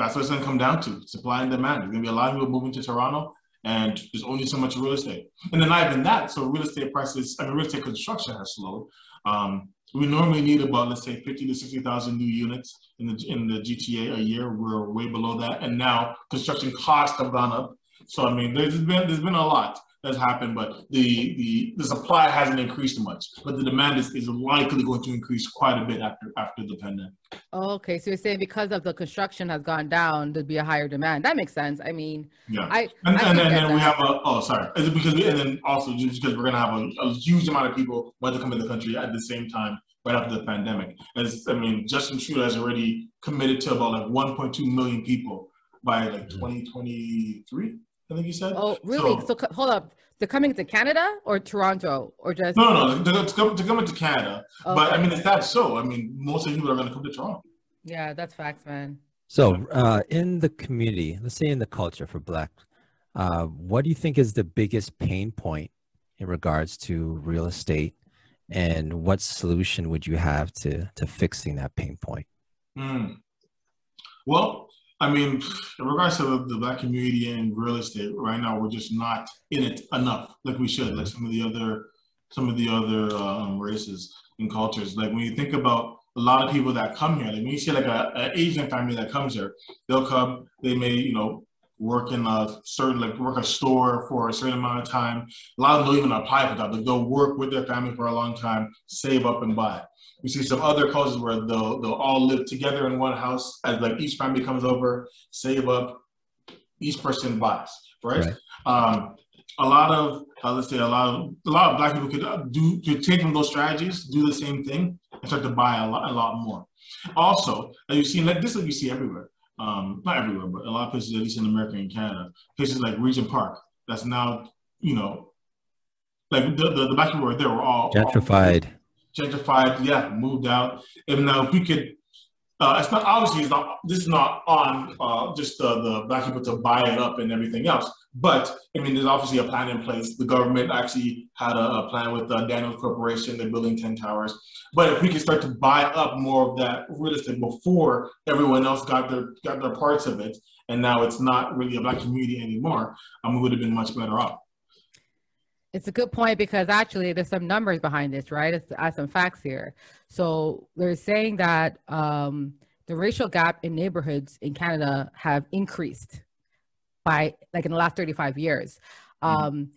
that's what it's going to come down to supply and demand. There's going to be a lot of people moving to Toronto, and there's only so much real estate. And then not even that, so real estate prices, I mean, real estate construction has slowed. Um, we normally need about, let's say, 50 to 60,000 new units in the, in the GTA a year. We're way below that. And now construction costs have gone up. So, I mean, there's been, there's been a lot has happened, but the, the, the supply hasn't increased much. But the demand is, is likely going to increase quite a bit after after the pandemic. okay, so you're saying because of the construction has gone down, there'd be a higher demand. That makes sense. I mean, yeah. I and, I and, and then we have a oh sorry, is it because we, and then also just because we're gonna have a, a huge amount of people want to come in the country at the same time right after the pandemic. As I mean, Justin Trudeau has already committed to about like 1.2 million people by like mm-hmm. 2023. I think you said. Oh, really? So, so hold up. They're coming to Canada or Toronto or just? No, no, they're, they're coming to Canada. Okay. But I mean, it's that so. I mean, most of people are going to come to Toronto. Yeah, that's facts, man. So, uh, in the community, let's say in the culture for Black, uh, what do you think is the biggest pain point in regards to real estate, and what solution would you have to to fixing that pain point? Mm. Well, I mean, in regards to the, the, black community and real estate, right now we're just not in it enough, like we should, like some of the other, some of the other um, races and cultures. Like when you think about a lot of people that come here, like when you see like a, a Asian family that comes here, they'll come, they may, you know, work in a certain, like work a store for a certain amount of time. A lot of them don't even apply for that. They'll work with their family for a long time, save up and buy. We see some other cultures where they'll they'll all live together in one house as like each family comes over, save up, each person buys, right? right. Um, a lot of uh, let's say a lot of a lot of black people could uh, do could take from those strategies, do the same thing, and start to buy a lot a lot more. Also, as you see, like this, is what you see everywhere. Um, not everywhere, but a lot of places, at least in America and Canada, places like Regent Park, that's now you know, like the the, the black people were there were all gentrified. All, gentrified, yeah, moved out. And now if we could uh, it's not obviously it's not this is not on uh, just the, the black people to buy it up and everything else. But I mean, there's obviously a plan in place. The government actually had a, a plan with uh, Daniels Corporation. They're building ten towers. But if we could start to buy up more of that real estate before everyone else got their got their parts of it, and now it's not really a black community anymore, um, we would have been much better off. It's a good point because actually there's some numbers behind this, right? It's add some facts here. So they're saying that um, the racial gap in neighborhoods in Canada have increased by like in the last 35 years. Mm-hmm. Um,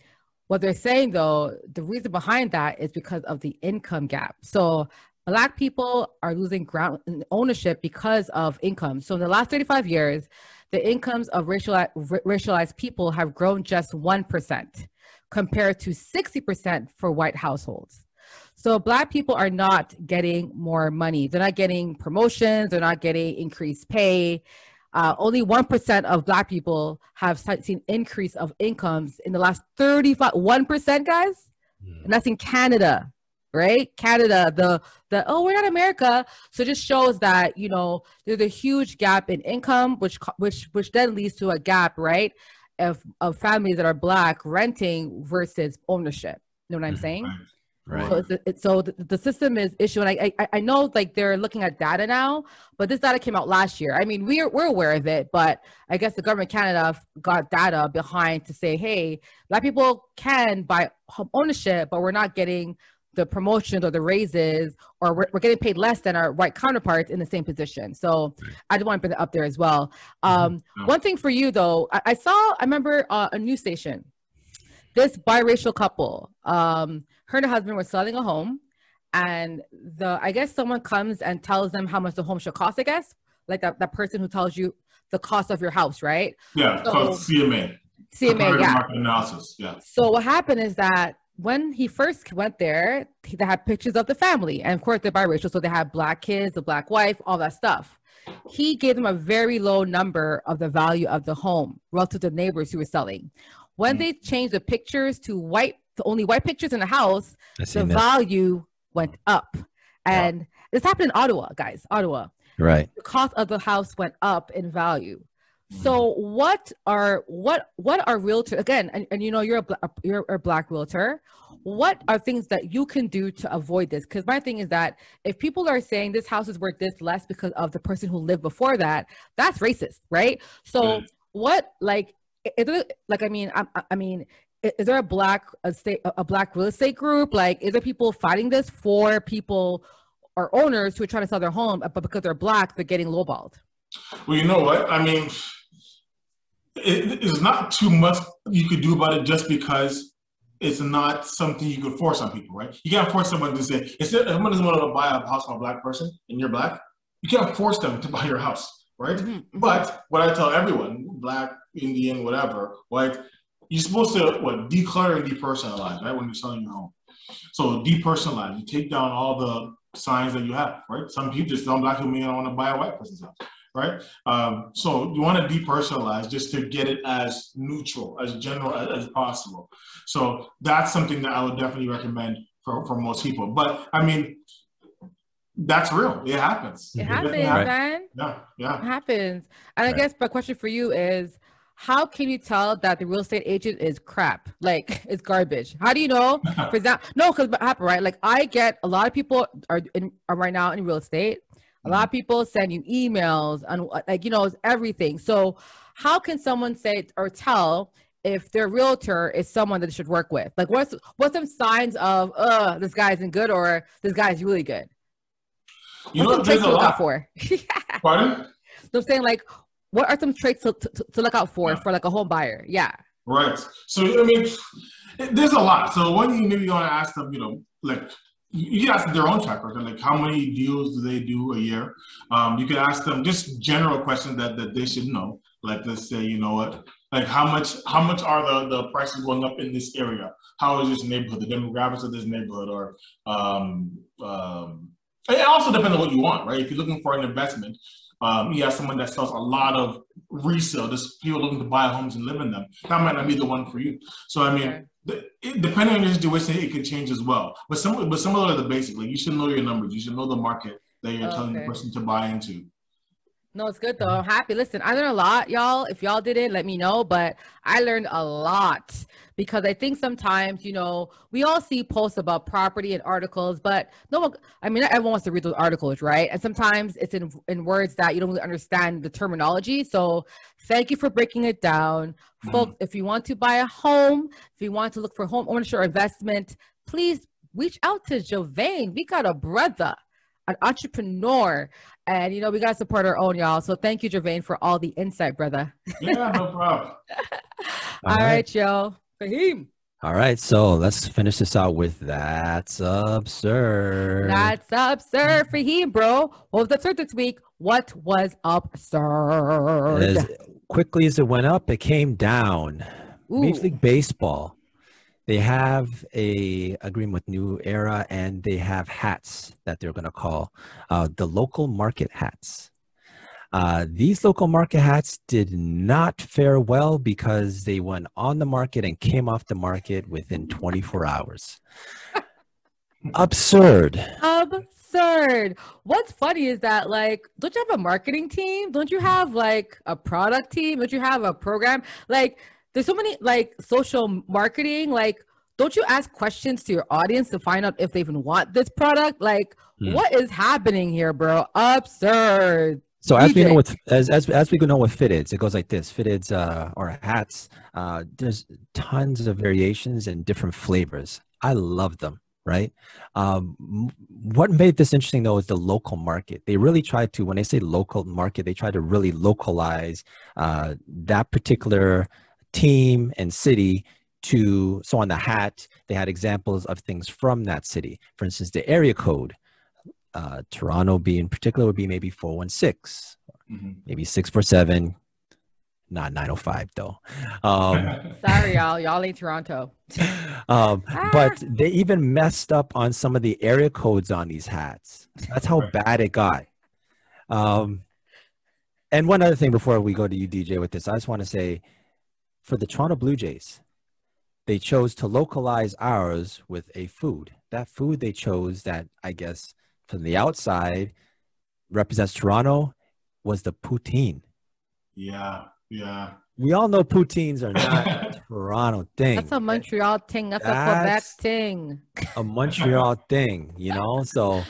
what they're saying though, the reason behind that is because of the income gap. So black people are losing ground ownership because of income. So in the last 35 years, the incomes of racialized, racialized people have grown just 1% compared to 60% for white households. So black people are not getting more money. They're not getting promotions. They're not getting increased pay. Uh, only 1% of black people have seen increase of incomes in the last 35, 1% guys? Mm. And that's in Canada, right? Canada, the, the, oh, we're not America. So it just shows that, you know, there's a huge gap in income, which, which, which then leads to a gap, right? Of, of families that are black renting versus ownership. You know what I'm mm-hmm. saying? Right. So, it's, it's, so the, the, system is issuing. I, I I know like they're looking at data now, but this data came out last year. I mean, we're we're aware of it, but I guess the government Canada got data behind to say, hey, black people can buy home ownership, but we're not getting the promotions or the raises, or we're, we're, getting paid less than our white counterparts in the same position. So I just want to bring that up there as well. Mm-hmm. Um. One thing for you though, I, I saw, I remember uh, a news station, this biracial couple, um, her and her husband were selling a home and the, I guess someone comes and tells them how much the home should cost, I guess, like that, that person who tells you the cost of your house, right? Yeah, so, called CMA. CMA, yeah. Market analysis, yeah. So what happened is that when he first went there, they had pictures of the family. And of course, they're biracial, so they had black kids, a black wife, all that stuff. He gave them a very low number of the value of the home relative to the neighbors who were selling. When mm they changed the pictures to white, to only white pictures in the house, the value went up. And wow. this happened in Ottawa, guys, Ottawa. Right. The cost of the house went up in value. So what are what what are realtor again? And, and you know you're a you're a black realtor. What are things that you can do to avoid this? Because my thing is that if people are saying this house is worth this less because of the person who lived before that, that's racist, right? So mm. what like is it, like I mean I, I mean is there a black a state a black real estate group like is there people fighting this for people or owners who are trying to sell their home but because they're black they're getting lowballed well you know what i mean it is not too much you could do about it just because it's not something you could force on people, right? You can't force someone to say, if someone doesn't want to buy a house from a black person and you're black, you can't force them to buy your house, right? Mm-hmm. mm-hmm. But what I tell everyone, black, Indian, whatever, white, you're supposed to what declutter and depersonalize, right? When you're selling your home. So depersonalize, you take down all the signs that you have, right? Some people just don't black people may not want to buy a white person's house right? Um, so you want to depersonalize just to get it as neutral, as general as, as, possible. So that's something that I would definitely recommend for, for most people. But I mean, that's real. It happens. It, it happens, man. Yeah, yeah. It happens. And right. I guess my question for you is, how can you tell that the real estate agent is crap? Like it's garbage. How do you know? For example, no, because happen right. Like I get a lot of people are in are right now in real estate a lot of people send you emails and like you know everything. So how can someone say or tell if their realtor is someone that they should work with? Like what's what's some signs of uh this guy isn't good or this guy is really good? You what's know, there's a lot. for? Pardon? So I'm saying like what are some traits to, to, to look out for yeah. for like a home buyer? Yeah. Right. So I mean, there's a lot. So one you maybe want to ask them, you know, like you can ask their own record, like how many deals do they do a year? Um, you can ask them just general questions that, that they should know. Like let's say, you know what, like how much how much are the, the prices going up in this area? How is this neighborhood, the demographics of this neighborhood, or um, um, it also depends on what you want, right? If you're looking for an investment, um, you have someone that sells a lot of resale, just people looking to buy homes and live in them. That might not be the one for you. So I mean, it, depending on your situation, it could change as well. But some, but some of the basic, like you should know your numbers. You should know the market that you're okay. telling the person to buy into. No, it's good though. I'm happy. Listen, I learned a lot, y'all. If y'all did it, let me know. But I learned a lot because I think sometimes, you know, we all see posts about property and articles, but no one, I mean, not everyone wants to read those articles, right? And sometimes it's in, in words that you don't really understand the terminology. So thank you for breaking it down. Mm-hmm. Folks, if you want to buy a home, if you want to look for home ownership or investment, please reach out to Djuvayne. We got a brother an entrepreneur. And you know, we gotta support our own, y'all. So thank you, Djuvayne, for all the insight, brother. Yeah, no problem. all, all right. right, y'all. Fahim. All right, so let's finish this out with that's absurd. That's absurd for him, bro. What was absurd this week? What was absurd? As quickly as it went up, it came down. Ooh. Major League Baseball they have a agreement with New Era, and they have hats that they're going to call uh, the local market hats. Uh, these local market hats did not fare well because they went on the market and came off the market within 24 hours. Absurd. Absurd. What's funny is that, like, don't you have a marketing team? Don't you have like a product team? Don't you have a program? Like, there's so many like social marketing like don't you ask questions to your audience to find out if they even want this product like hmm. what is happening here bro absurd so as DJ. we know with as, as as we know with fitteds, it goes like this: fitteds uh, or hats. Uh, there's tons of variations and different flavors. I love them. Right. Um, what made this interesting though is the local market. They really tried to, when they say local market, they try to really localize uh, that particular team and city to so on the hat. They had examples of things from that city. For instance the area code uh, toronto be in particular would be maybe 416 mm-hmm. maybe 647 not 905 though. Um, sorry y'all. Y'all ain't toronto. Um, ah. but they even messed up on some of the area codes on these hats. That's how bad it got. Um, and one other thing before we go to you dj with this i just want to say for the Toronto Blue Jays, they chose to localize ours with a food. That food they chose that I guess from the outside represents Toronto was the poutine. Yeah, yeah. We all know poutines are not a Toronto thing. That's a Montreal thing. That's, That's a Quebec thing. a Montreal thing, you know? So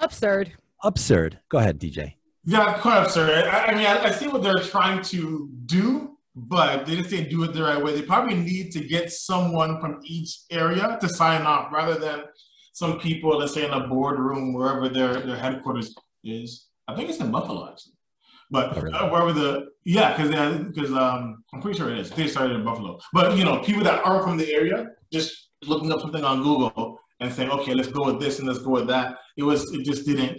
absurd. Absurd. Go ahead, DJ. Yeah, quite absurd. I, I mean, I, I see what they're trying to do, but they just didn't do it the right way. They probably need to get someone from each area to sign off rather than some people, let's say in a boardroom, wherever their, their headquarters is. I think it's in Buffalo, actually. But uh, wherever the, yeah, because because um, I'm pretty sure it is. They started in Buffalo. But, you know, people that aren't from the area, just looking up something on Google and saying, okay, let's go with this and let's go with that. It was, it just didn't,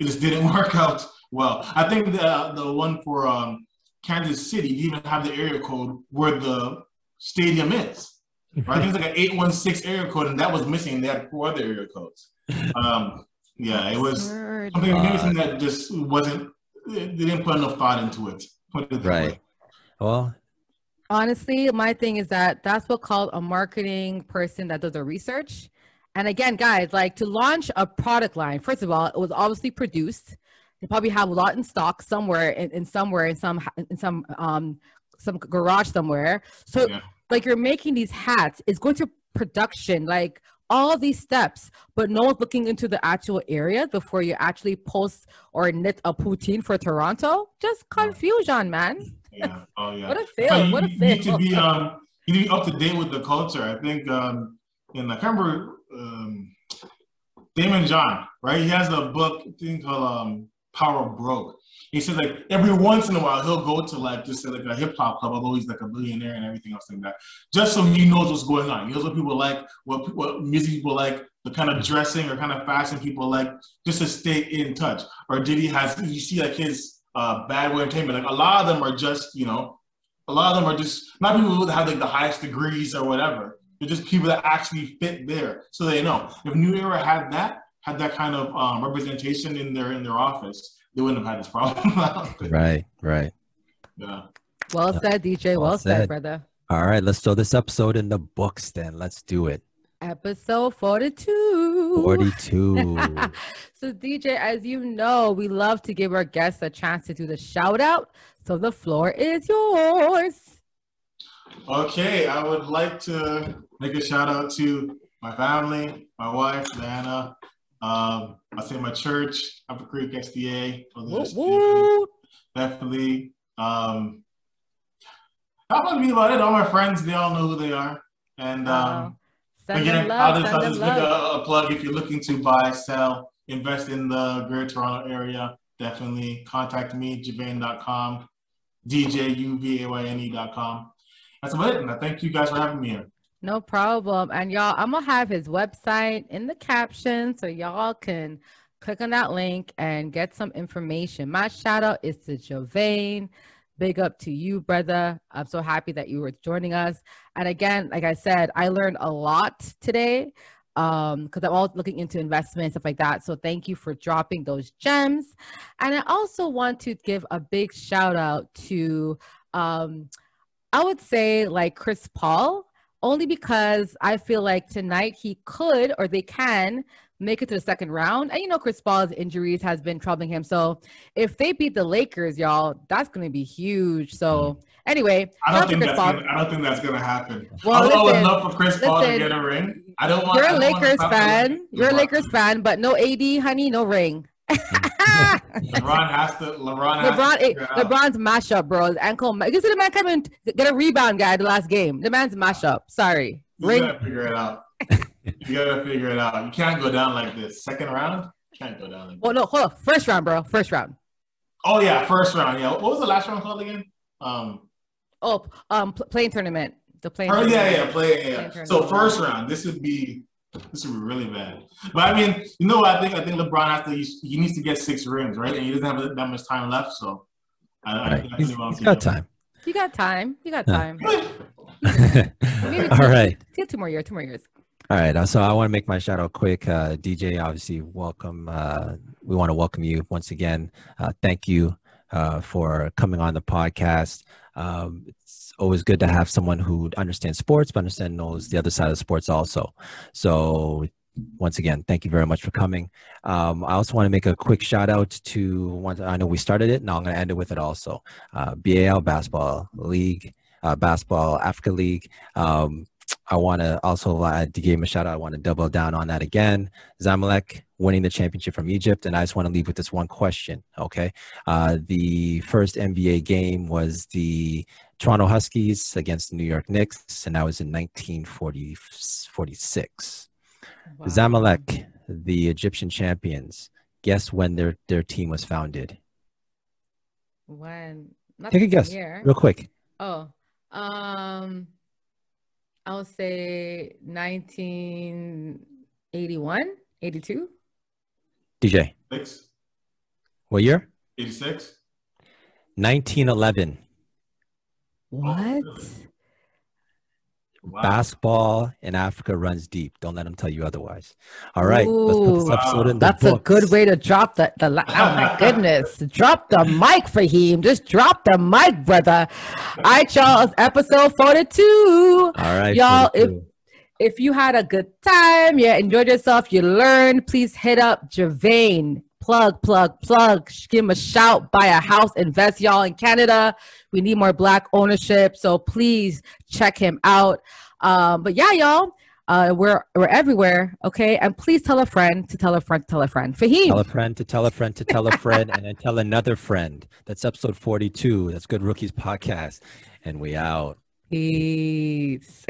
it just didn't work out well. I think the, the one for, um, Kansas City you even have the area code where the stadium is. Right? I think it's like an 816 area code, and that was missing. They had four other area codes. Um, yeah, it was something, uh, that just wasn't, they didn't put enough thought into it. it right. Way. Well, honestly, my thing is that that's what called a marketing person that does the research. And again, guys, like to launch a product line, first of all, it was obviously produced they probably have a lot in stock somewhere in, in somewhere in some in some um some garage somewhere. So yeah. like you're making these hats, it's going to production, like all these steps, but no one's looking into the actual area before you actually post or knit a poutine for Toronto. Just confusion, man. Yeah. Oh yeah. what a fail. what a fail. you need to be um you need to be up to date with the culture. I think um in I can't remember um Daymond John, right? He has a book thing called um power broke. He says like every once in a while he'll go to like just like a hip hop club, although he's like a billionaire and everything else like that, just so he knows what's going on. He knows what people like, what what music people like, the kind of dressing or kind of fashion people like, just to stay in touch. Or did he has you see like his uh, bad way entertainment? Like a lot of them are just you know, a lot of them are just not people who have like the highest degrees or whatever. They're just people that actually fit there, so they know. If New Era had that, had that kind of um, representation in their in their office, they wouldn't have had this problem. right, right. Yeah. Well said, DJ. Well, well said. said, brother. All right, let's throw this episode in the books then. Let's do it. Episode 42. 42. 42. so, DJ, as you know, we love to give our guests a chance to do the shout out. So, the floor is yours. Okay, I would like to make a shout out to my family, my wife, Diana. Um, I say my church, Upper Creek SDA. Woo, woo. Definitely. Um, how about me about it? All my friends, they all know who they are. And um, Send again, them I'll just, I'll just make a, a plug if you're looking to buy, sell, invest in the Greater Toronto area. Definitely contact me, djuvayne.com, D-J-U-V-A-Y-N-E.com. That's about it. And I thank you guys for having me here. No problem. And y'all, I'm gonna have his website in the caption so y'all can click on that link and get some information. My shout out is to Djuvayne. Big up to you, brother. I'm so happy that you were joining us. And again, like I said, I learned a lot today um because i'm all looking into investment stuff like that so thank you for dropping those gems and i also want to give a big shout out to um i would say like chris paul only because I feel like tonight he could or they can make it to the second round. And you know, Chris Paul's injuries has been troubling him. So if they beat the Lakers, y'all, that's going to be huge. So hmm. anyway, I don't think that's gonna, I don't think that's gonna happen. Well, I would listen, love for Chris Paul to listen, get a ring. I don't want. You're a Lakers fan. You're a Lakers fan, but no AD, honey, no ring. Hmm. LeBron has to. LeBron has LeBron, to it. LeBron's mashup, bro. His ankle. You see the man come in, get a rebound, guy, the last game. The man's mashup. Sorry, You ring. gotta figure it out. you gotta figure it out. You can't go down like this. Second round, can't go down like Well, no, hold on. First round, bro. First round. Oh yeah, first round. Yeah. What was the last round called again? Um. Oh, um, play-in tournament. The play-in. Oh yeah, tournament. yeah, play. Yeah, yeah. Playing So first round, this would be this would be really bad. But I mean, you know what? I think I think LeBron has to. He needs to get six rings, right? And he doesn't have that much time left, so. I, I Right. definitely He's, want he's to got him. time. You got time. You got time. Maybe All two- right. Two, two more years. Two more years. All right. uh, So I want to make my shout out quick. Uh, DJ, obviously, welcome. Uh, we want to welcome you once again. Uh, thank you uh, for coming on the podcast. Um, it's always good to have someone who understands sports, but understand knows the other side of sports also. So once again, thank you very much for coming. Um, I also want to make a quick shout out to one. I know we started it. Now I'm going to end it with it also. Uh, BAL Basketball League, uh, Basketball Africa League. Um, I want to also uh, give him a shout out. I want to double down on that again. Zamalek winning the championship from Egypt, and I just want to leave with this one question. Okay, uh, the first NBA game was the Toronto Huskies against the New York Knicks, and that was in 1946. Wow. Zamalek, the Egyptian champions. Guess when their their team was founded? When? Not Take a guess, year. real quick. Oh, um, I'll say 1981, 82. DJ, Six, what year? 86. 1911. What? Wow. Basketball in Africa runs deep. Don't let them tell you otherwise. All right, let's put this Ooh. episode in the That's a good way to drop the, the oh my goodness. Drop the mic, Fahim. Just drop the mic, brother. All right, y'all. Episode 42. All right, Y'all, 42. if you had a good time, you enjoyed yourself, you learned, please hit up Djuvayne. Plug, plug, plug. Give him a shout. Buy a house. Invest, y'all, in Canada. We need more black ownership. So please check him out. Um, but yeah, y'all, uh, we're we're everywhere. Okay, and please tell a friend to tell a friend to tell a friend. Fahim. tell a friend to tell a friend to tell a friend and then tell another friend. That's episode 42. That's Good Rookies Podcast. And we out. Peace.